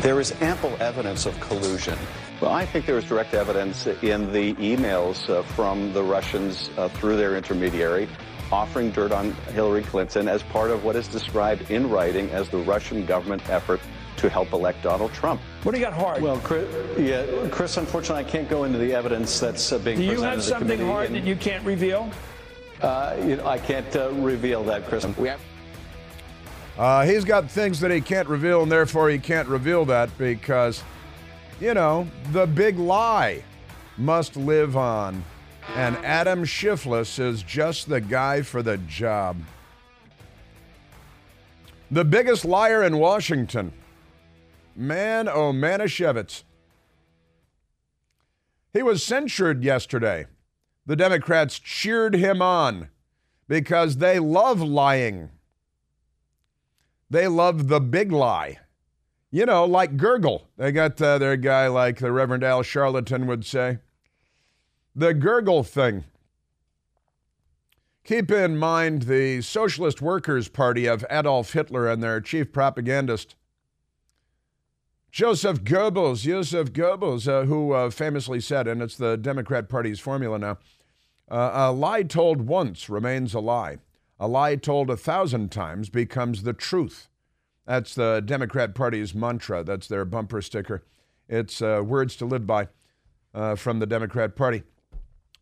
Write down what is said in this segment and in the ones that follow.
There is ample evidence of collusion. Well, I think there is direct evidence in the emails uh, from the Russians uh, through their intermediary offering dirt on Hillary Clinton as part of what is described in writing as the Russian government effort to help elect Donald Trump. What do you got hard? Well, Chris, yeah, Chris, unfortunately, I can't go into the evidence that's uh, being do you presented have something committee hard and, that you can't reveal? uh, you know, I can't uh, reveal that, Chris. Uh, he's got things that he can't reveal, and therefore he can't reveal that because, you know, the big lie must live on. And Adam Schiffless is just the guy for the job. The biggest liar in Washington. Man, oh, Manischewitz. He was censured yesterday. The Democrats cheered him on because they love lying. They love the big lie. You know, like gurgle. They got uh, their guy, like the Reverend Al Charlatan would say. The gurgle thing. Keep in mind the Socialist Workers' Party of Adolf Hitler and their chief propagandist, Joseph Goebbels, Joseph Goebbels, uh, who uh, famously said, and it's the Democrat Party's formula now uh, a lie told once remains a lie. A lie told a thousand times becomes the truth. That's the Democrat Party's mantra. That's their bumper sticker. It's uh, words to live by uh, from the Democrat Party.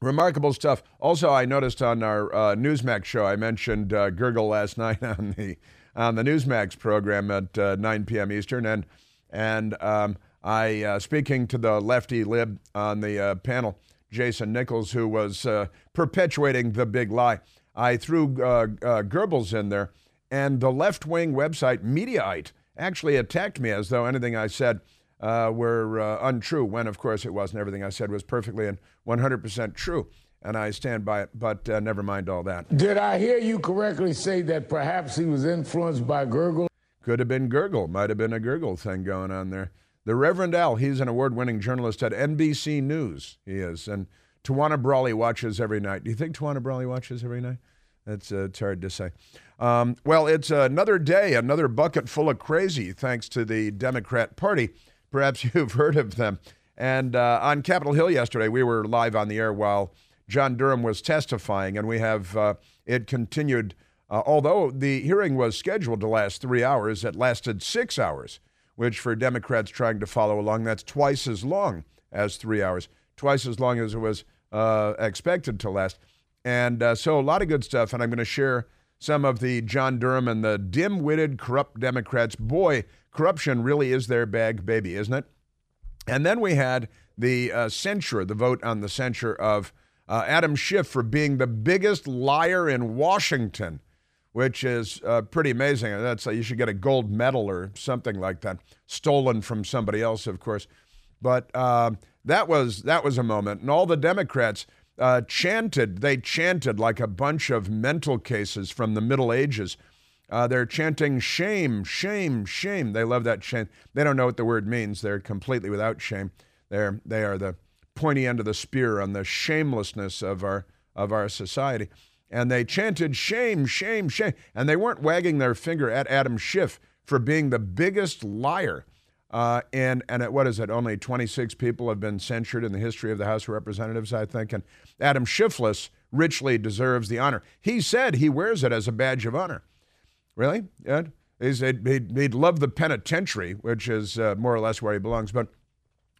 Remarkable stuff. Also, I noticed on our uh, Newsmax show, I mentioned uh, Gurgle last night on the on the Newsmax program at uh, 9 p.m. Eastern, and and um, I uh, speaking to the lefty lib on the uh, panel, Jason Nichols, who was uh, perpetuating the big lie. I threw uh, uh, Goebbels in there, and the left wing website Mediaite actually attacked me as though anything I said uh, were uh, untrue, when of course it wasn't. Everything I said was perfectly and 100% true, and I stand by it, but uh, never mind all that. Did I hear you correctly say that perhaps he was influenced by Gurgle? Could have been gurgle, might have been a gurgle thing going on there. The Reverend Al, he's an award winning journalist at NBC News, he is. And Tawana Brawley watches every night. Do you think Tawana Brawley watches every night? That's uh, it's hard to say. Um, well, it's another day, another bucket full of crazy, thanks to the Democrat Party. Perhaps you've heard of them. And uh, on Capitol Hill yesterday, we were live on the air while John Durham was testifying, and we have uh, it continued. Uh, although the hearing was scheduled to last three hours, it lasted six hours, which for Democrats trying to follow along, that's twice as long as three hours, twice as long as it was uh, expected to last. And uh, so a lot of good stuff, and I'm going to share some of the John Durham and the dim witted, corrupt Democrats. Boy, corruption really is their bag baby, isn't it? And then we had the uh, censure, the vote on the censure of uh, Adam Schiff for being the biggest liar in Washington, which is uh, pretty amazing. That's you should get a gold medal or something like that, stolen from somebody else, of course. But uh, that was that was a moment, and all the Democrats uh, chanted. They chanted like a bunch of mental cases from the Middle Ages. Uh, they're chanting shame, shame, shame. They love that shame. They don't know what the word means. They're completely without shame. They're they are the pointy end of the spear on the shamelessness of our of our society. And they chanted shame, shame, shame. And they weren't wagging their finger at Adam Schiff for being the biggest liar. Uh, and and at, what is it? Only 26 people have been censured in the history of the House of Representatives, I think. And Adam Schiffless richly deserves the honor. He said he wears it as a badge of honor. Really? Yeah. He's, he'd, he'd love the penitentiary, which is uh, more or less where he belongs. But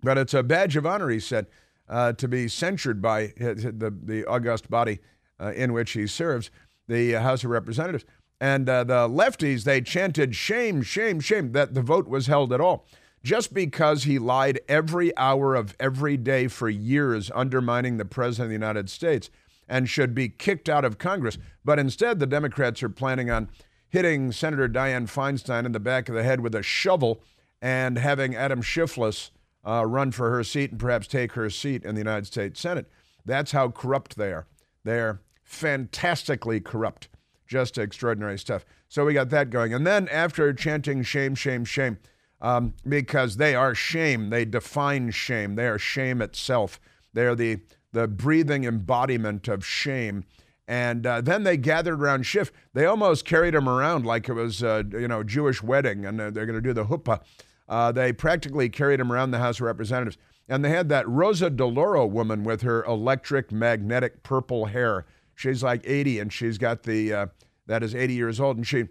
but it's a badge of honor, he said, uh, to be censured by the, the august body uh, in which he serves, the House of Representatives. And uh, the lefties, they chanted shame, shame, shame that the vote was held at all. Just because he lied every hour of every day for years, undermining the President of the United States and should be kicked out of Congress. But instead, the Democrats are planning on hitting Senator Dianne Feinstein in the back of the head with a shovel and having Adam Schiffless uh, run for her seat and perhaps take her seat in the United States Senate. That's how corrupt they are. They're fantastically corrupt. Just extraordinary stuff. So we got that going. And then after chanting shame, shame, shame, um, because they are shame, they define shame, they are shame itself. They are the, the breathing embodiment of shame. And uh, then they gathered around Schiff. They almost carried him around like it was, uh, you know, Jewish wedding, and uh, they're going to do the huppah. Uh, they practically carried him around the House of Representatives. And they had that Rosa DeLauro woman with her electric magnetic purple hair. She's like 80, and she's got the, uh, that is 80 years old, and she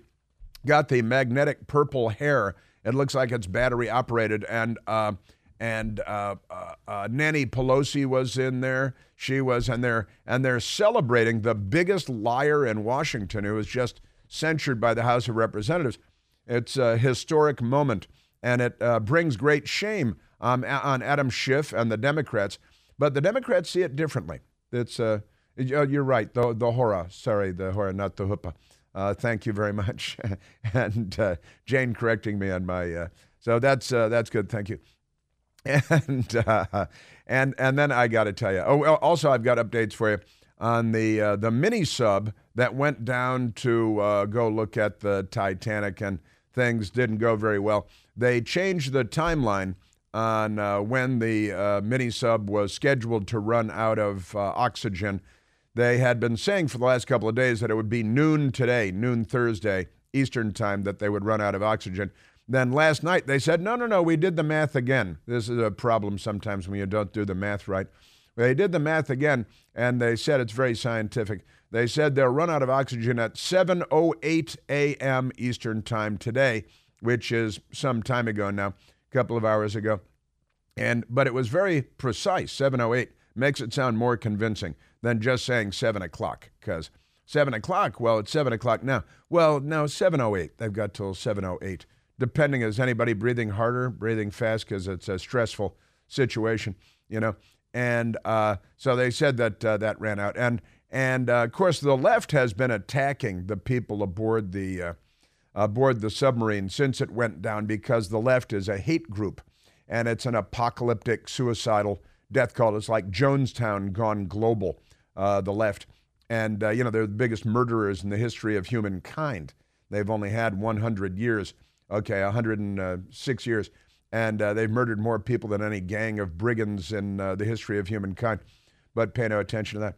got the magnetic purple hair. It looks like it's battery operated. And, uh, and uh, uh, uh, Nancy Pelosi was in there. She was in there, and they're celebrating the biggest liar in Washington, who was just censured by the House of Representatives. It's a historic moment, and it uh, brings great shame um, on Adam Schiff and the Democrats. But the Democrats see it differently. It's uh, you're right. The the hora, sorry, the hora, not the huppah. Uh, thank you very much, and uh, Jane correcting me on my. Uh, so that's uh, that's good. Thank you. And uh, and and then I got to tell you. Oh, also I've got updates for you on the uh, the mini sub that went down to go look at the Titanic, and things didn't go very well. They changed the timeline on when the mini sub was scheduled to run out of oxygen. They had been saying for the last couple of days that it would be noon today, noon Thursday Eastern time, that they would run out of oxygen. Then last night they said, no, no, no, we did the math again. This is a problem sometimes when you don't do the math right. They did the math again, and they said it's very scientific. They said they'll run out of oxygen at 7:08 a.m. Eastern Time today, which is some time ago now, a couple of hours ago. And but it was very precise. 7:08 makes it sound more convincing than just saying seven o'clock, because seven o'clock. Well, it's seven o'clock now. Well, no, 7:08. They've got till 7:08 depending is anybody breathing harder, breathing fast because it's a stressful situation, you know. And uh, so they said that uh, that ran out, and and uh, of course the left has been attacking the people aboard the uh, aboard the submarine since it went down because the left is a hate group, and it's an apocalyptic, suicidal death cult. It's like Jonestown gone global. Uh, the left, and uh, you know they're the biggest murderers in the history of humankind. They've only had 100 years okay, 106 years. And uh, they've murdered more people than any gang of brigands in uh, the history of humankind. But pay no attention to that.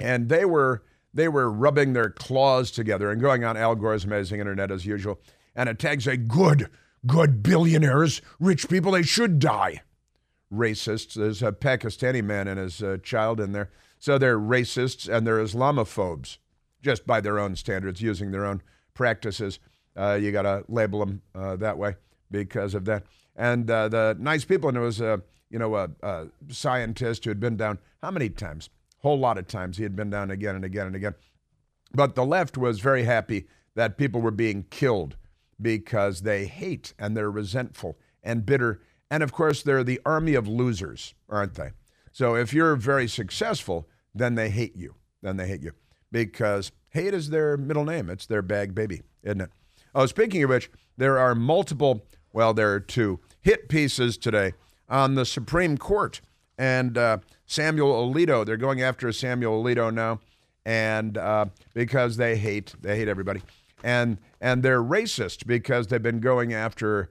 And they were they were rubbing their claws together and going on Al Gore's amazing internet as usual. And it tags a good, good billionaires, rich people, they should die. Racists. There's a Pakistani man and his uh, child in there. So they're racists and they're Islamophobes, just by their own standards, using their own practices. Uh, you got to label them uh, that way because of that. And uh, the nice people, and there was a you know a, a, scientist who had been down how many times? Whole lot of times. He had been down again and again and again. But the left was very happy that people were being killed because they hate and they're resentful and bitter. And of course, they're the army of losers, aren't they? So if you're very successful, then they hate you. Then they hate you because hate is their middle name. It's their bag baby, isn't it? Oh, speaking of which, there are multiple, well, there are two hit pieces today on the Supreme Court. And uh, Samuel Alito, they're going after Samuel Alito now, and uh, because they hate, they hate everybody. And, and they're racist because they've been going after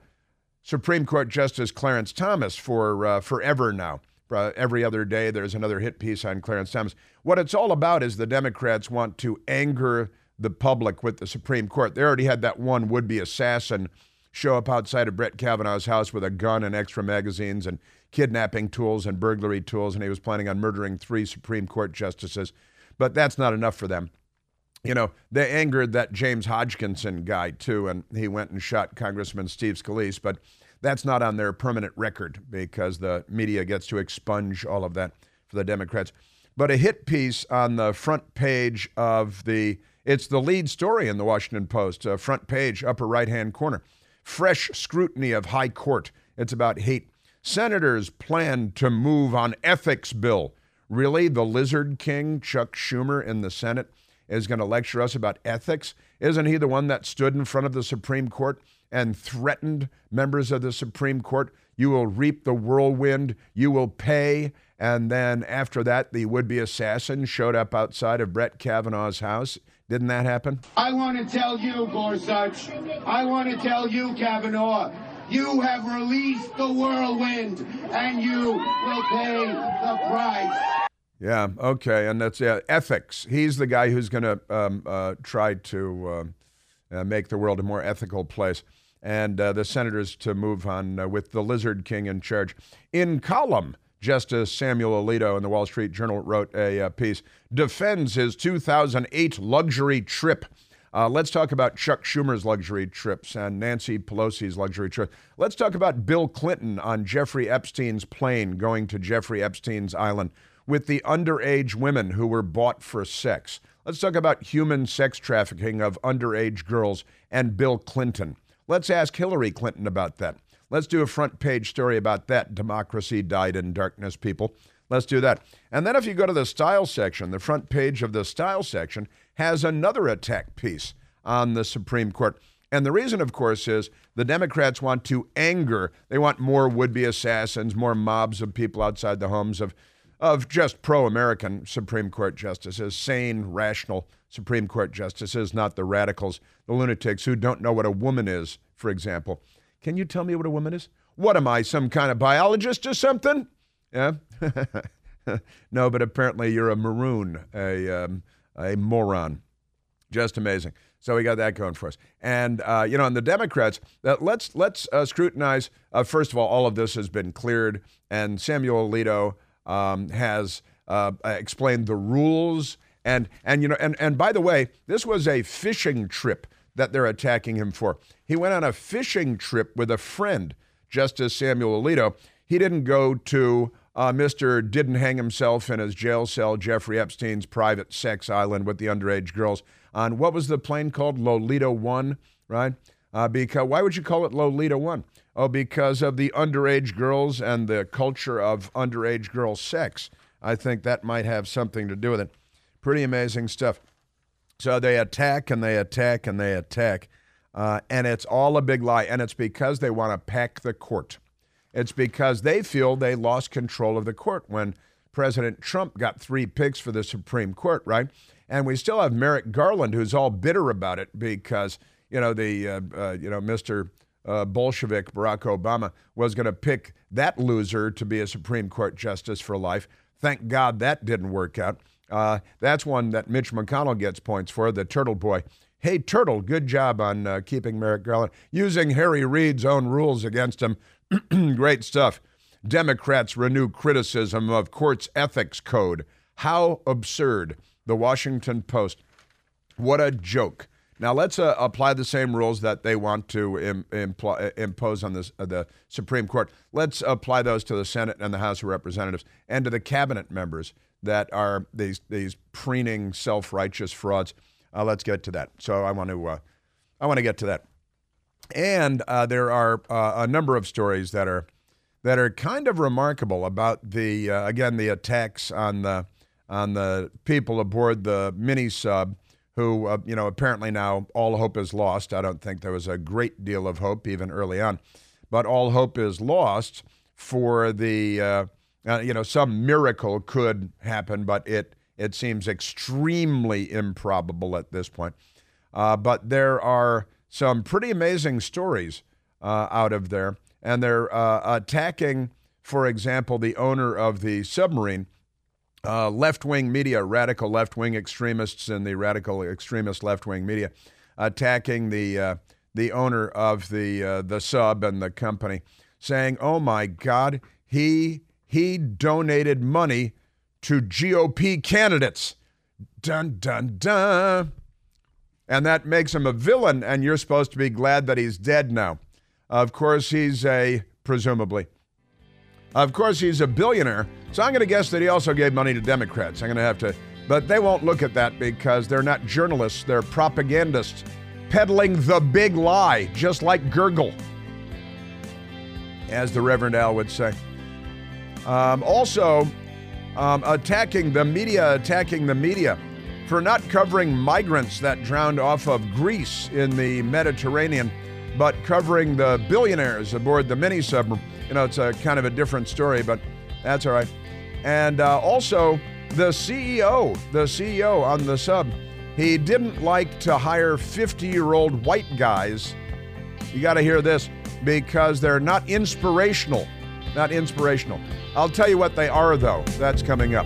Supreme Court Justice Clarence Thomas for uh, forever now. Uh, every other day, there's another hit piece on Clarence Thomas. What it's all about is the Democrats want to anger the public with the Supreme Court. They already had that one would be assassin show up outside of Brett Kavanaugh's house with a gun and extra magazines and kidnapping tools and burglary tools, and he was planning on murdering three Supreme Court justices. But that's not enough for them. You know, they angered that James Hodgkinson guy too, and he went and shot Congressman Steve Scalise, but that's not on their permanent record because the media gets to expunge all of that for the Democrats. But a hit piece on the front page of the it's the lead story in the Washington Post, uh, front page, upper right hand corner. Fresh scrutiny of high court. It's about hate. Senators plan to move on ethics bill. Really, the lizard king, Chuck Schumer, in the Senate is going to lecture us about ethics? Isn't he the one that stood in front of the Supreme Court and threatened members of the Supreme Court? You will reap the whirlwind, you will pay. And then after that, the would be assassin showed up outside of Brett Kavanaugh's house. Didn't that happen? I want to tell you, Gorsuch, I want to tell you, Kavanaugh, you have released the whirlwind and you will pay the price. Yeah, okay, and that's yeah, ethics. He's the guy who's going to um, uh, try to uh, uh, make the world a more ethical place. And uh, the senators to move on uh, with the Lizard King in charge. In column, Justice Samuel Alito in the Wall Street Journal wrote a uh, piece, defends his 2008 luxury trip. let's talk about Chuck Schumer's luxury trips and Nancy Pelosi's luxury trip. Let's talk about Bill Clinton on Jeffrey Epstein's plane going to Jeffrey Epstein's island with the underage women who were bought for sex. Let's talk about human sex trafficking of underage girls and Bill Clinton. Let's ask Hillary Clinton about that. Let's do a front page story about that. Democracy died in darkness, people. Let's do that. And then if you go to the style section, the front page of the style section has another attack piece on the Supreme Court. And the reason, of course, is the Democrats want to anger. They want more would be assassins, more mobs of people outside the homes of of just pro American Supreme Court justices, sane, rational Supreme Court justices, not the radicals, the lunatics who don't know what a woman is, for example. Can you tell me what a woman is? What am I, some kind of biologist or something? Yeah? no, but apparently you're a maroon, a, um, a moron. Just amazing. So we got that going for us. And uh, you know, and the Democrats, uh, let's let's uh, scrutinize. Uh, first of all, all of this has been cleared, and Samuel Alito um, has uh, explained the rules. And, and, you know, and, and by the way, this was a fishing trip that they're attacking him for. He went on a fishing trip with a friend, Justice Samuel Alito. He didn't go to uh, Mr. Didn't hang himself in his jail cell, Jeffrey Epstein's private sex island with the underage girls on what was the plane called? Lolita 1, right? Uh, because why would you call it Lolita 1? Oh, because of the underage girls and the culture of underage girl sex. I think that might have something to do with it. Pretty amazing stuff. So they attack and they attack and they attack. Uh, and it's all a big lie. And it's because they want to pack the court. It's because they feel they lost control of the court when President Trump got three picks for the Supreme Court, right? And we still have Merrick Garland, who's all bitter about it because, you know, the, uh, uh, you know, Mr uh, Bolshevik Barack Obama was going to pick that loser to be a Supreme Court justice for life. Thank God that didn't work out. Uh, that's one that Mitch McConnell gets points for, the Turtle Boy. Hey, Turtle, good job on uh, keeping Merrick Garland, using Harry Reid's own rules against him. Great stuff. Democrats renew criticism of court's ethics code. How absurd. The Washington Post. What a joke. Now let's uh, apply the same rules that they want to Im- impl- uh, impose on this, uh, the Supreme Court. Let's apply those to the Senate and the House of Representatives and to the cabinet members that are these these preening self-righteous frauds. Uh, let's get to that. So I want to uh, I want to get to that. And uh, there are a number of stories that are that are kind of remarkable about the again the attacks on the on the people aboard the mini sub who, uh, you know, apparently now all hope is lost. I don't think there was a great deal of hope even early on, but all hope is lost for the, uh, uh, you know, some miracle could happen, but it it seems extremely improbable at this point. Uh, but there are some pretty amazing stories uh, out of there, and they're uh, attacking, for example, the owner of the submarine uh, left wing media, radical left wing extremists and the radical extremist left wing media attacking the, uh, the owner of the, uh, the sub and the company, saying, oh my God, he, he donated money to GOP candidates. Dun, dun, dun. And that makes him a villain, and you're supposed to be glad that he's dead now. Of course, he's a, presumably, of course, he's a billionaire, so I'm going to guess that he also gave money to Democrats. I'm going to have to, but they won't look at that because they're not journalists, they're propagandists peddling the big lie, just like Gurgle, as the Reverend Al would say. Um, also, um, attacking the media, attacking the media for not covering migrants that drowned off of Greece in the Mediterranean, but covering the billionaires aboard the mini sub. You know, it's a kind of a different story, but that's all right. And uh, also, the CEO, the CEO on the sub, he didn't like to hire 50 year old white guys. You got to hear this because they're not inspirational. Not inspirational. I'll tell you what they are, though. That's coming up.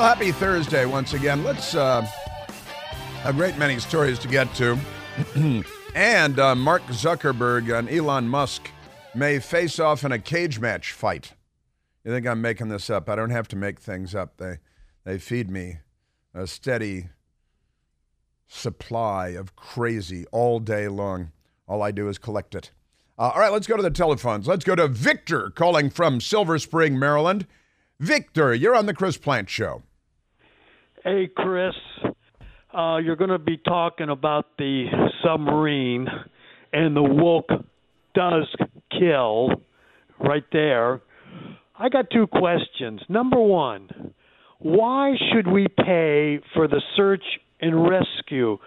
Well, happy Thursday once again. Let's uh, a great many stories to get to, and uh, Mark Zuckerberg and Elon Musk may face off in a cage match fight. You think I'm making this up? I don't have to make things up. They they feed me a steady supply of crazy all day long. All I do is collect it. Uh, all right, let's go to the telephones. Let's go to Victor calling from Silver Spring, Maryland. Victor, you're on the Chris Plante Show. Hey, Chris. Uh, you're going to be talking about the submarine, and the woke does kill right there. I got two questions. Number one, why should we pay for the search and rescue?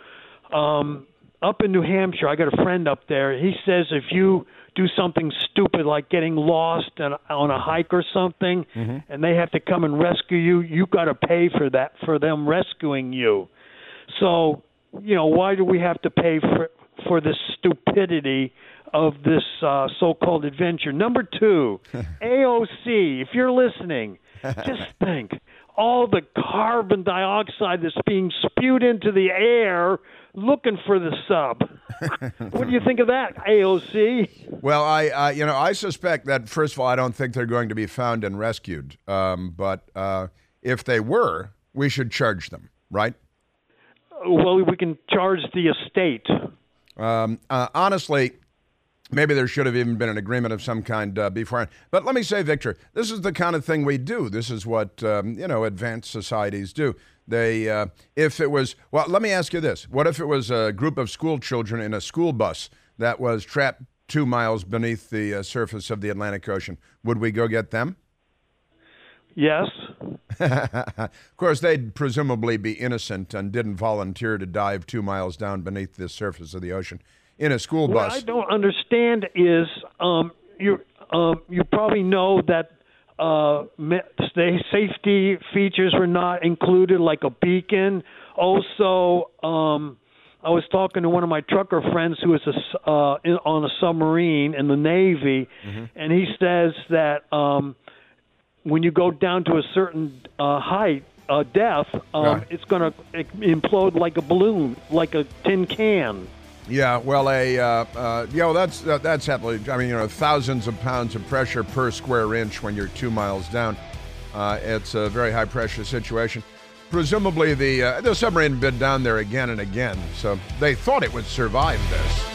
Um, up in New Hampshire, I got a friend up there. He says if you do something stupid like getting lost on, on a hike or something, mm-hmm. and they have to come and rescue you, you got to pay for that for them rescuing you. So, you know, why do we have to pay for for this stupidity of this uh, so-called adventure? Number two, AOC. If you're listening, just think all the carbon dioxide that's being spewed into the air looking for the sub. what do you think of that, AOC? Well, I, uh, you know, I suspect that first of all, I don't think they're going to be found and rescued. Um, but uh, if they were, we should charge them, right? Well, we can charge the estate. Um, uh, honestly, Maybe there should have even been an agreement of some kind uh, beforehand. But let me say, Victor, this is the kind of thing we do. This is what um, you know advanced societies do. They, uh, if it was, well, let me ask you this: What if it was a group of school children in a school bus that was trapped two miles beneath the uh, surface of the Atlantic Ocean? Would we go get them? Yes. of course, they'd presumably be innocent and didn't volunteer to dive two miles down beneath the surface of the ocean in a school bus. What I don't understand is um, you um, you probably know that uh, safety features were not included, like a beacon. Also, um, I was talking to one of my trucker friends who is a, uh, in, on a submarine in the Navy, mm-hmm. and he says that um, when you go down to a certain uh, height, uh, depth, um, yeah. it's going to implode like a balloon, like a tin can. Yeah, well, a uh, uh, you know that's uh, that's happening. I mean, you know, thousands of pounds of pressure per square inch when you're two miles down. Uh, it's a very high pressure situation. Presumably, the uh, the submarine had been down there again and again, so they thought it would survive this.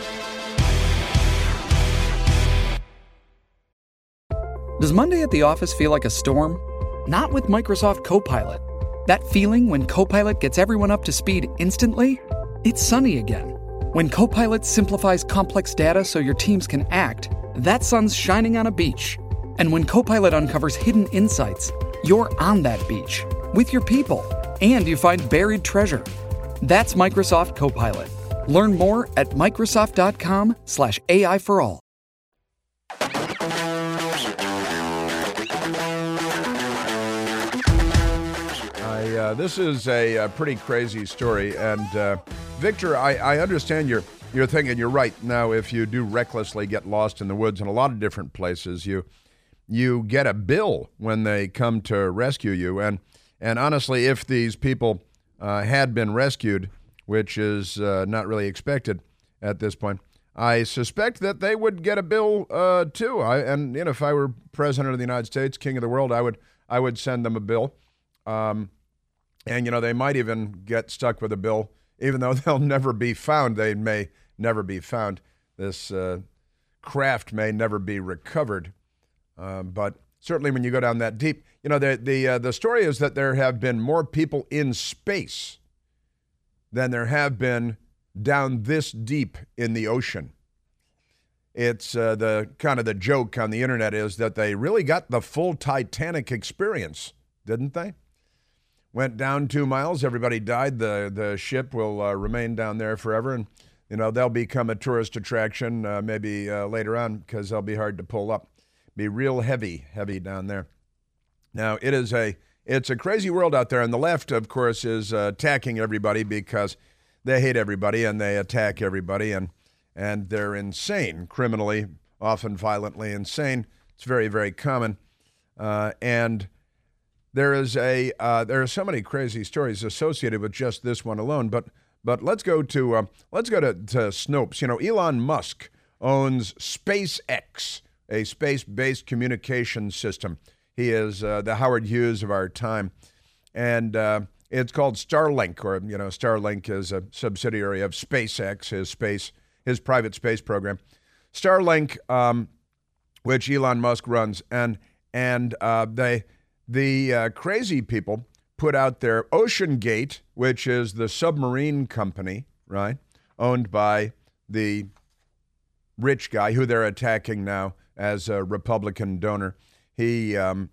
Does Monday at the office feel like a storm? Not with Microsoft Copilot. That feeling when Copilot gets everyone up to speed instantly? It's sunny again. When Copilot simplifies complex data so your teams can act, that sun's shining on a beach. And when Copilot uncovers hidden insights, you're on that beach with your people and you find buried treasure. That's Microsoft Copilot. Learn more at Microsoft.com slash AI for all. Uh, this is a, a pretty crazy story, and uh, Victor, I, I understand your you're thinking you're right. Now, if you do recklessly get lost in the woods in a lot of different places, you you get a bill when they come to rescue you, and and honestly, if these people uh, had been rescued, which is uh, not really expected at this point, I suspect that they would get a bill uh, too. I, and you know, if I were president of the United States, king of the world, I would I would send them a bill. Um, and, you know, they might even get stuck with a bill, even though they'll never be found. They may never be found. This uh, craft may never be recovered. Uh, but certainly when you go down that deep, you know, the, the, uh, the story is that there have been more people in space than there have been down this deep in the ocean. It's uh, the kind of the joke on the internet is that they really got the full Titanic experience, didn't they? Went down two miles. Everybody died. The the ship will uh, remain down there forever, and you know they'll become a tourist attraction uh, maybe uh, later on because they'll be hard to pull up. Be real heavy, heavy down there. Now it is a it's a crazy world out there, and the left, of course, is uh, attacking everybody because they hate everybody and they attack everybody, and and they're insane, criminally, often violently insane. It's very very common, uh, and there is a uh, there are so many crazy stories associated with just this one alone. But but let's go to uh, let's go to, to Snopes. You know, Elon Musk owns SpaceX, a space-based communication system. He is uh, the Howard Hughes of our time, and uh, it's called Starlink, or you know, Starlink is a subsidiary of SpaceX, his space his private space program. Starlink, um, which Elon Musk runs, and and uh, they the uh, crazy people put out their OceanGate, which is the submarine company, right, owned by the rich guy who they're attacking now as a Republican donor. He um,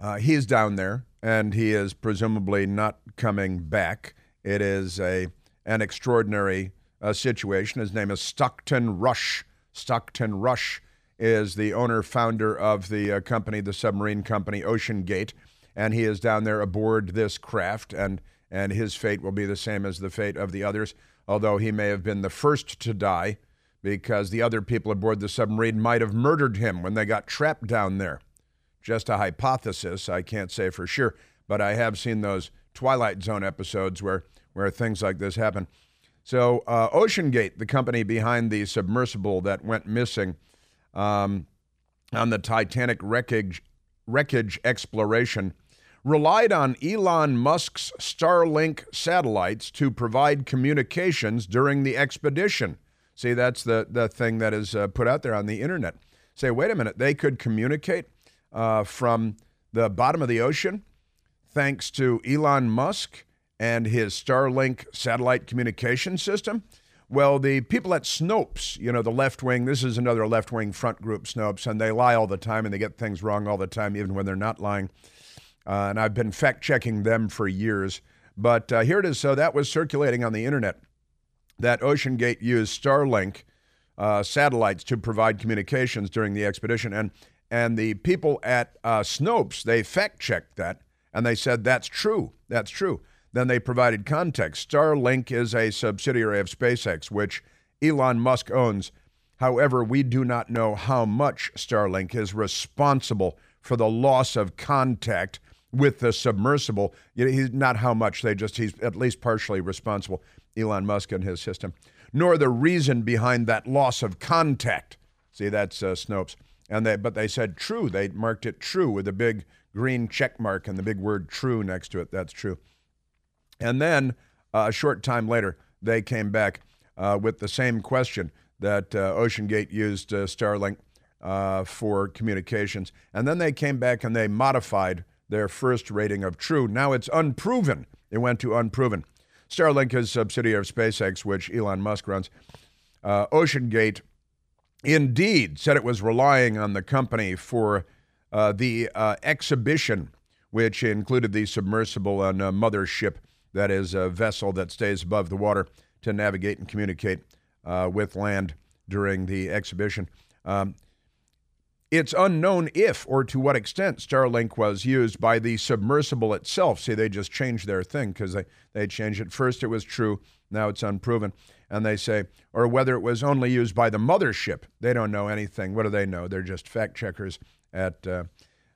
uh, he's down there, and he is presumably not coming back. It is a an extraordinary uh, situation. His name is Stockton Rush. Stockton Rush is the owner founder of the uh, company, the submarine company OceanGate, and he is down there aboard this craft, and and his fate will be the same as the fate of the others. Although he may have been the first to die, because the other people aboard the submarine might have murdered him when they got trapped down there. Just a hypothesis. I can't say for sure, but I have seen those Twilight Zone episodes where where things like this happen. So, uh, OceanGate, the company behind the submersible that went missing um, on the Titanic wreckage, wreckage exploration relied on Elon Musk's Starlink satellites to provide communications during the expedition. See, that's the, the thing that is uh, put out there on the internet. Say, wait a minute, they could communicate uh, from the bottom of the ocean thanks to Elon Musk and his Starlink satellite communication system. Well, the people at Snopes, you know, the left wing, this is another left wing front group, Snopes, and they lie all the time and they get things wrong all the time, even when they're not lying. Uh, and I've been fact checking them for years. But uh, here it is. So that was circulating on the internet that OceanGate used Starlink uh, satellites to provide communications during the expedition. And, and the people at uh, Snopes, they fact checked that and they said that's true. That's true. Then they provided context. Starlink is a subsidiary of SpaceX, which Elon Musk owns. However, we do not know how much Starlink is responsible for the loss of contact with the submersible. He's not how much, they just, he's at least partially responsible, Elon Musk and his system, nor the reason behind that loss of contact. See, that's uh, Snopes. And they, but they said true. They marked it true with a big green check mark and the big word true next to it. That's true. And then uh, a short time later, they came back uh, with the same question that uh, OceanGate used uh, Starlink uh, for communications. And then they came back and they modified their first rating of true. Now it's unproven. It went to unproven. Starlink is a subsidiary of SpaceX, which Elon Musk runs. Uh, OceanGate indeed said it was relying on the company for the exhibition, which included the submersible and mothership that is a vessel that stays above the water to navigate and communicate uh, with land during the exhibition. Um, it's unknown if or to what extent Starlink was used by the submersible itself. See, they just changed their thing because they, they changed it. First, it was true, now it's unproven. And they say, or whether it was only used by the mothership. They don't know anything. What do they know? They're just fact checkers at uh,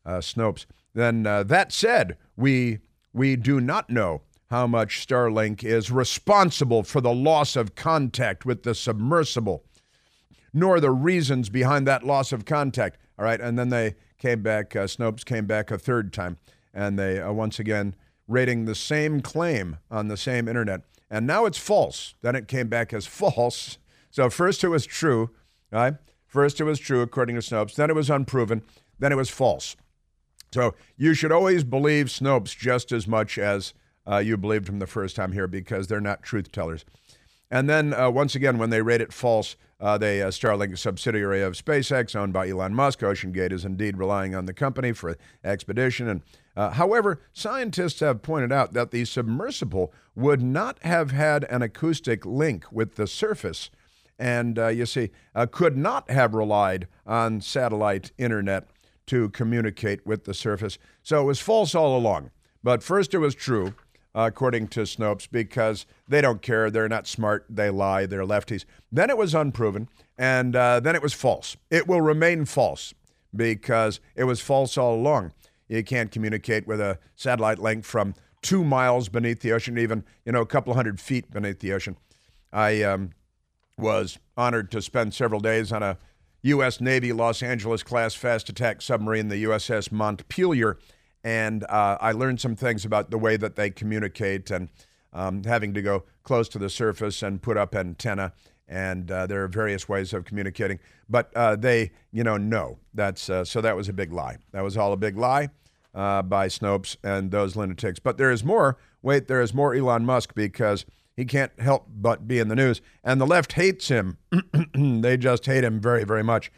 uh, Snopes. Then, uh, that said, we, we do not know how much Starlink is responsible for the loss of contact with the submersible, nor the reasons behind that loss of contact. All right, and then they came back, uh, Snopes came back a third time, and they uh, once again rating the same claim on the same internet. And now it's false. Then it came back as false. So first it was true, right? First it was true according to Snopes. Then it was unproven. Then it was false. So you should always believe Snopes just as much as uh, you believed him the first time here because they're not truth tellers. And then uh, once again, when they rate it false, uh, they uh, Starlink, a subsidiary of SpaceX, owned by Elon Musk. OceanGate is indeed relying on the company for expedition. And uh, however, scientists have pointed out that the submersible would not have had an acoustic link with the surface, and uh, you see, uh, could not have relied on satellite internet to communicate with the surface. So it was false all along. But first, it was true according to Snopes, because they don't care. They're not smart. They lie. They're lefties. Then it was unproven, and uh, then it was false. It will remain false because it was false all along. You can't communicate with a satellite link from two miles beneath the ocean, even you know a couple hundred feet beneath the ocean. I um, was honored to spend several days on a U.S. Navy Los Angeles class fast attack submarine, the USS Montpelier and uh, I learned some things about the way that they communicate and um, having to go close to the surface and put up antenna. And uh, there are various ways of communicating, but uh, they, you know, know that's uh, so. That was a big lie. That was all a big lie uh, by Snopes and those lunatics. But there is more. Wait, there is more Elon Musk because he can't help but be in the news, and the left hates him. they just hate him very, very much.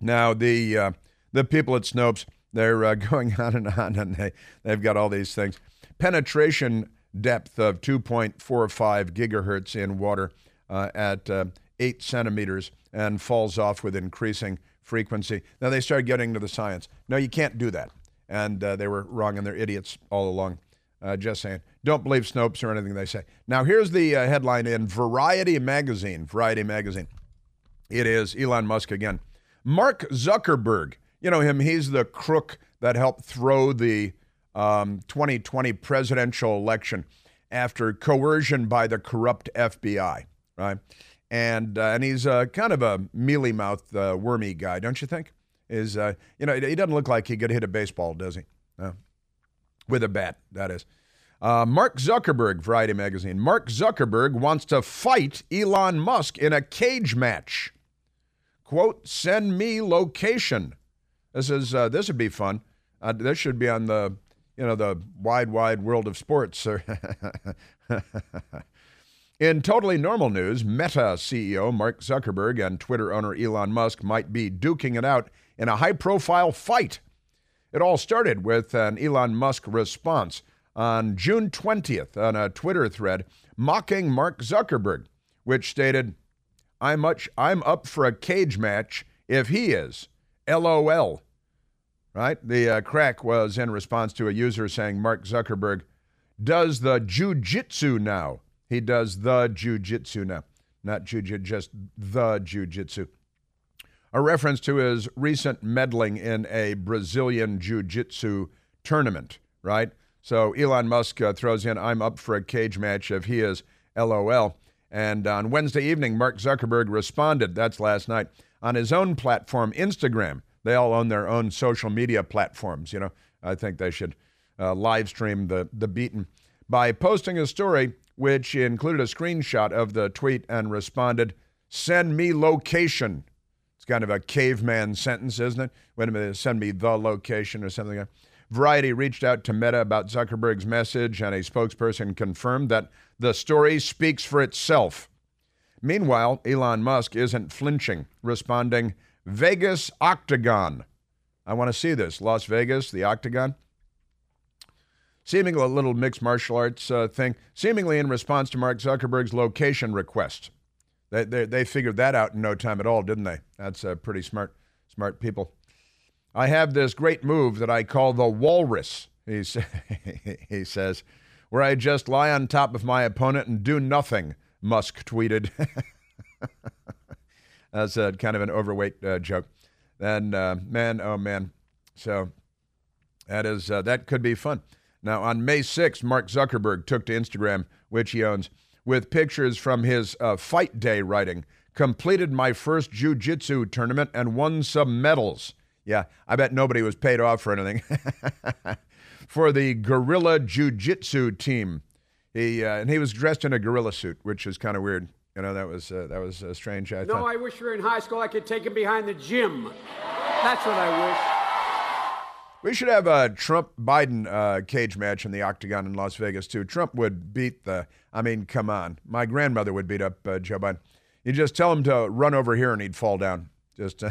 Now the uh, the people at Snopes they're uh, going on and on, and they, they've got all these things. Penetration depth of 2.45 gigahertz in water uh, at uh, 8 centimeters and falls off with increasing frequency. Now they started getting to the science. No, you can't do that. And uh, they were wrong, and they're idiots all along. Uh, just saying. Don't believe Snopes or anything they say. Now, here's the uh, headline in Variety magazine. Variety magazine. It is Elon Musk again. Mark Zuckerberg you know him, he's the crook that helped throw the um, 2020 presidential election after coercion by the corrupt FBI, right? And uh, and he's uh, kind of a mealy mouthed, uh, wormy guy, don't you think? Is uh, you know he doesn't look like he could hit a baseball, does he? with a bat, that is. Uh, Mark Zuckerberg, Variety magazine. Mark Zuckerberg wants to fight Elon Musk in a cage match. Quote: Send me location. This is uh, this would be fun. Uh, this should be on the you know the wide wide world of sports. In totally normal news, Meta CEO Mark Zuckerberg and Twitter owner Elon Musk might be duking it out in a high profile fight. It all started with an Elon Musk response on June 20th on a Twitter thread mocking Mark Zuckerberg, which stated, I'm, much, I'm up for a cage match if he is. LOL. Right? The uh, crack was in response to a user saying Mark Zuckerberg does the jujitsu now. He does the jujitsu now, not jujitsu, just the jujitsu. A reference to his recent meddling in a Brazilian jiu-jitsu tournament, right? So Elon Musk uh, throws in, I'm up for a cage match if he is LOL. And on Wednesday evening, Mark Zuckerberg responded, that's last night, on his own platform, Instagram. They all own their own social media platforms. You know, I think they should uh, live stream the, the beaten by posting a story which included a screenshot of the tweet and responded, Send me location. It's kind of a caveman sentence, isn't it? Wait a minute, send me the location or something. Variety reached out to Meta about Zuckerberg's message, and a spokesperson confirmed that the story speaks for itself. Meanwhile, Elon Musk isn't flinching, responding, Vegas Octagon. I want to see this. Las Vegas, the Octagon. seemingly a little mixed martial arts uh, thing, seemingly in response to Mark Zuckerberg's location request. They, they, they figured that out in no time at all, didn't they? That's uh, pretty smart, smart people. I have this great move that I call the walrus, he, he says, where I just lie on top of my opponent and do nothing, Musk tweeted. That's a, kind of an overweight uh, joke. And uh, man, oh man. So that is uh, that could be fun. Now on May 6th, Mark Zuckerberg took to Instagram, which he owns, with pictures from his uh, fight day writing. Completed my first jiu-jitsu tournament and won some medals. Yeah, I bet nobody was paid off for anything. for the Gorilla Jiu-Jitsu team. He uh, and he was dressed in a gorilla suit, which is kind of weird. You know, that was uh, that was uh, strange. I no, thought. I wish we were in high school. I could take him behind the gym. That's what I wish. We should have a Trump Biden uh, cage match in the octagon in Las Vegas too. Trump would beat the. I mean, come on. My grandmother would beat up uh, Joe Biden. You just tell him to run over here and he'd fall down. Just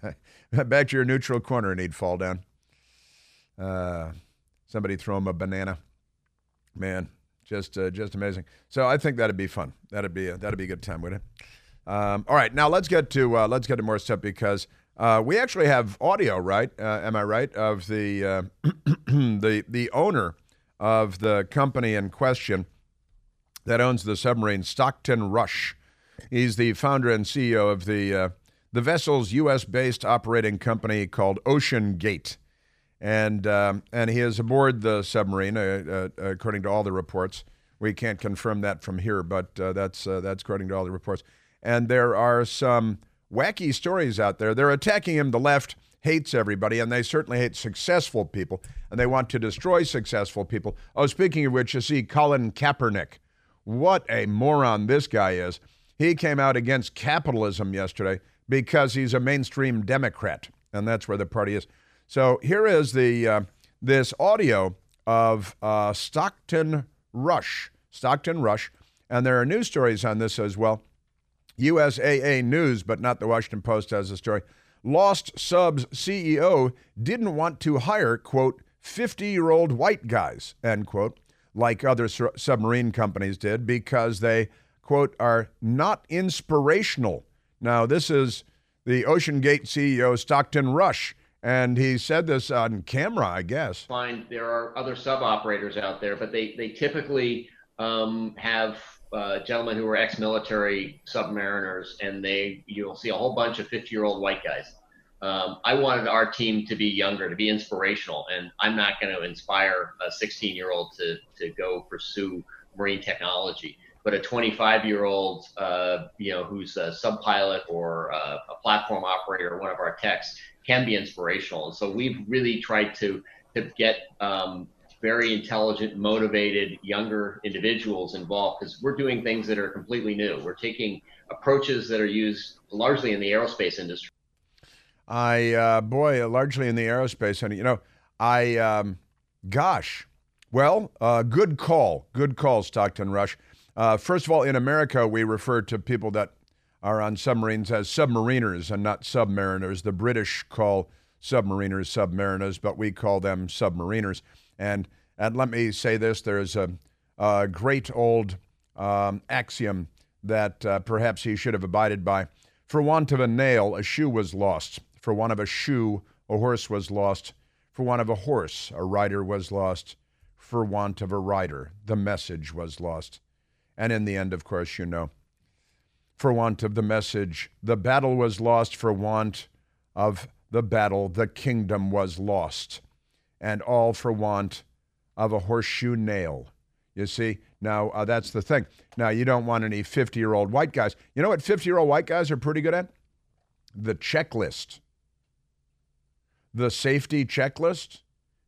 back to your neutral corner and he'd fall down. Uh, somebody throw him a banana. Man, just uh, just amazing. So I think that'd be fun. That'd be a, that'd be a good time, wouldn't it? Um, all right, now let's get to uh, let's get to more stuff because uh, we actually have audio, right? Uh, am I right? Of the uh, the the owner of the company in question that owns the submarine, Stockton Rush. He's the founder and CEO of the uh, the vessel's U.S. based operating company called OceanGate and um, and he is aboard the submarine, uh, uh, according to all the reports. We can't confirm that from here, but uh, that's uh, that's according to all the reports. And there are some wacky stories out there. They're attacking him. The left hates everybody, and they certainly hate successful people, and they want to destroy successful people. Oh, speaking of which, you see Colin Kaepernick. What a moron this guy is. He came out against capitalism yesterday because he's a mainstream Democrat, and that's where the party is. So here is the uh, this audio of uh, Stockton Rush, Stockton Rush, and there are news stories on this as well. USAA News, but not the Washington Post, has a story. Lost Subs CEO didn't want to hire quote 50 year old white guys end quote like other su- submarine companies did because they quote are not inspirational. Now this is the OceanGate CEO Stockton Rush and he said this on camera, I guess. Find there are other sub operators out there, but they they typically um, have uh, gentlemen who are ex-military submariners, and they you'll see a whole bunch of 50-year-old white guys. Um, I wanted our team to be younger, to be inspirational, and I'm not going to inspire a 16-year-old to to go pursue marine technology. But a 25-year-old, uh, you know, who's a sub pilot or a, a platform operator or one of our techs can be inspirational. And so we've really tried to to get um, very intelligent, motivated, younger individuals involved because we're doing things that are completely new. We're taking approaches that are used largely in the aerospace industry. I uh, boy, largely in the aerospace, and you know, I um, gosh, well, uh, good call, good call, Stockton Rush. Uh, first of all, in America, we refer to people that are on submarines as submariners and not submariners. The British call submariners submariners, but we call them submariners. And and let me say this: there's a, a great old um, axiom that uh, perhaps he should have abided by. For want of a nail, a shoe was lost. For want of a shoe, a horse was lost. For want of a horse, a rider was lost. For want of a rider, the message was lost. And in the end, of course, you know, for want of the message. The battle was lost for want of the battle. The kingdom was lost. And all for want of a horseshoe nail. You see? Now, uh, that's the thing. Now, you don't want any 50 year old white guys. You know what 50 year old white guys are pretty good at? The checklist, the safety checklist.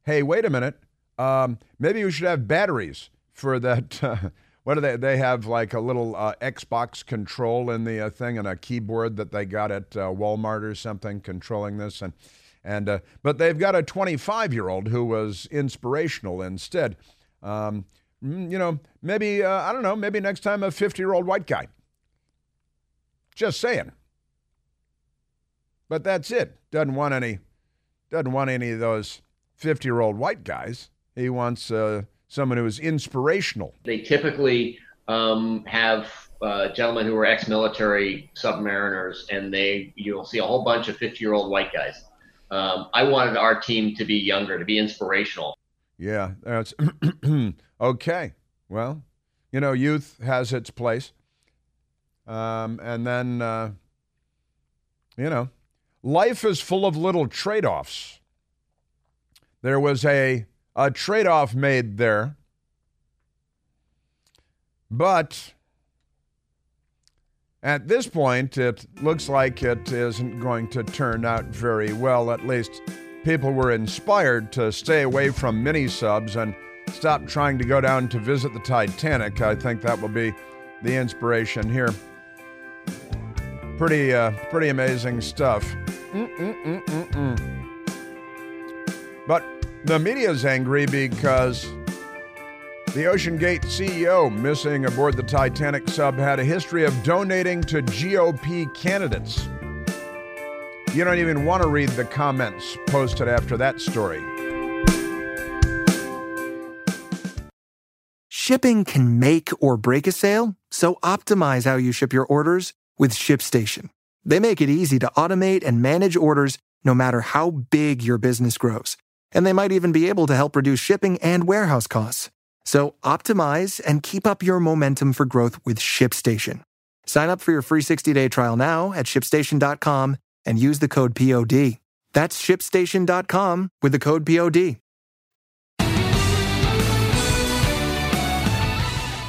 Hey, wait a minute. Um, maybe we should have batteries for that. Uh, what do they? They have like a little uh, Xbox control in the uh, thing and a keyboard that they got at uh, Walmart or something controlling this, and and uh, but they've got a 25 year old who was inspirational instead. Um, you know, maybe uh, I don't know. Maybe next time a 50 year old white guy. Just saying. But that's it. Doesn't want any. Doesn't want any of those 50 year old white guys. He wants. Someone who is inspirational. They typically um, have uh, gentlemen who are ex-military submariners, and they you'll see a whole bunch of 50-year-old white guys. Um, I wanted our team to be younger, to be inspirational. Yeah, that's okay. Well, you know, youth has its place, um, and then uh, you know, life is full of little trade-offs. There was a a trade-off made there, but at this point, it looks like it isn't going to turn out very well. At least people were inspired to stay away from mini subs and stop trying to go down to visit the Titanic. I think that will be the inspiration here. Pretty, uh, pretty amazing stuff. Mm-mm-mm-mm-mm. But the media's angry because the OceanGate CEO missing aboard the Titanic sub had a history of donating to GOP candidates. You don't even want to read the comments posted after that story. Shipping can make or break a sale, so optimize how you ship your orders with ShipStation. They make it easy to automate and manage orders no matter how big your business grows. And they might even be able to help reduce shipping and warehouse costs. So optimize and keep up your momentum for growth with ShipStation. Sign up for your free 60-day trial now at shipstation.com and use the code POD. That's shipstation.com with the code POD.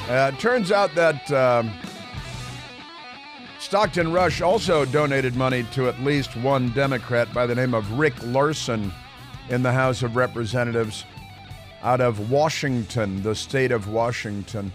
Uh, it turns out that um, Stockton Rush also donated money to at least one Democrat by the name of Rick Larsen in the House of Representatives out of Washington, the state of Washington.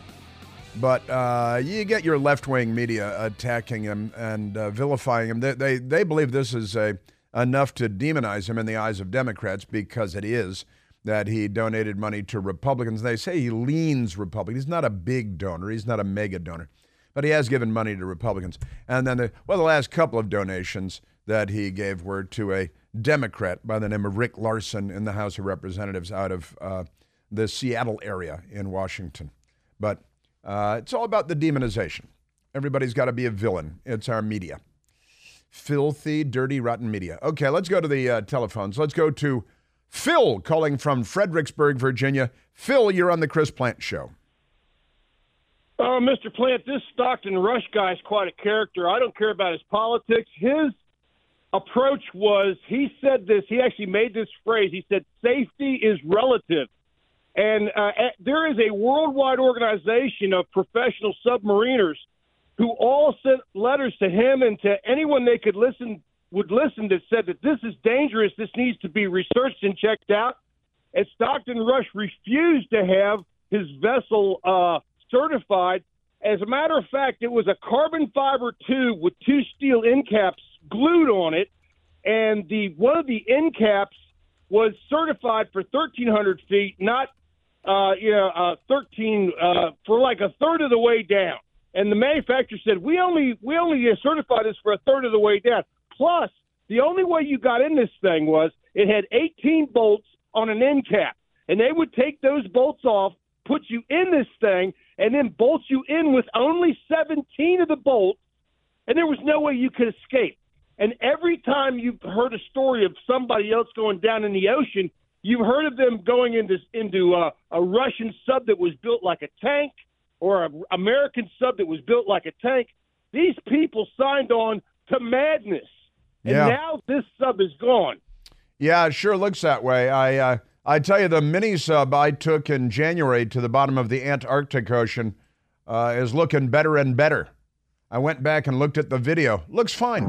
But uh, you get your left wing media attacking him and uh, vilifying him. They, they, they believe this is a, enough to demonize him in the eyes of Democrats because it is that he donated money to Republicans. They say he leans Republican. He's not a big donor, he's not a mega donor, but he has given money to Republicans. And then, the, well, the last couple of donations that he gave were to a Democrat by the name of Rick Larsen in the House of Representatives out of uh, the Seattle area in Washington. But uh, it's all about the demonization. Everybody's got to be a villain. It's our media. Filthy, dirty, rotten media. Okay, let's go to the uh, telephones. Let's go to Phil calling from Fredericksburg, Virginia. Phil, you're on the Chris Plante Show. Oh, Mr. Plante, this Stockton Rush guy is quite a character. I don't care about his politics. His approach was he said this, he actually made this phrase. He said, safety is relative. And uh, there is a worldwide organization of professional submariners who all sent letters to him and to anyone they could listen would listen that said that this is dangerous. This needs to be researched and checked out. And Stockton Rush refused to have his vessel uh, certified. As a matter of fact, it was a carbon fiber tube with two steel end caps glued on it, and the one of the end caps was certified for 1,300 feet, not uh, you know, uh, 13 uh, for like a third of the way down. And the manufacturer said we only we only certify this for a third of the way down. Plus, the only way you got in this thing was it had 18 bolts on an end cap, and they would take those bolts off, put you in this thing, and then bolt you in with only 17 of the bolts, and there was no way you could escape. And every time you've heard a story of somebody else going down in the ocean, you've heard of them going into into uh, a Russian sub that was built like a tank or an American sub that was built like a tank. These people signed on to madness, and Yeah. now this sub is gone. Yeah, it sure looks that way. I uh, I tell you, the mini sub I took in January to the bottom of the Antarctic Ocean uh, is looking better and better. I went back and looked at the video. Looks fine.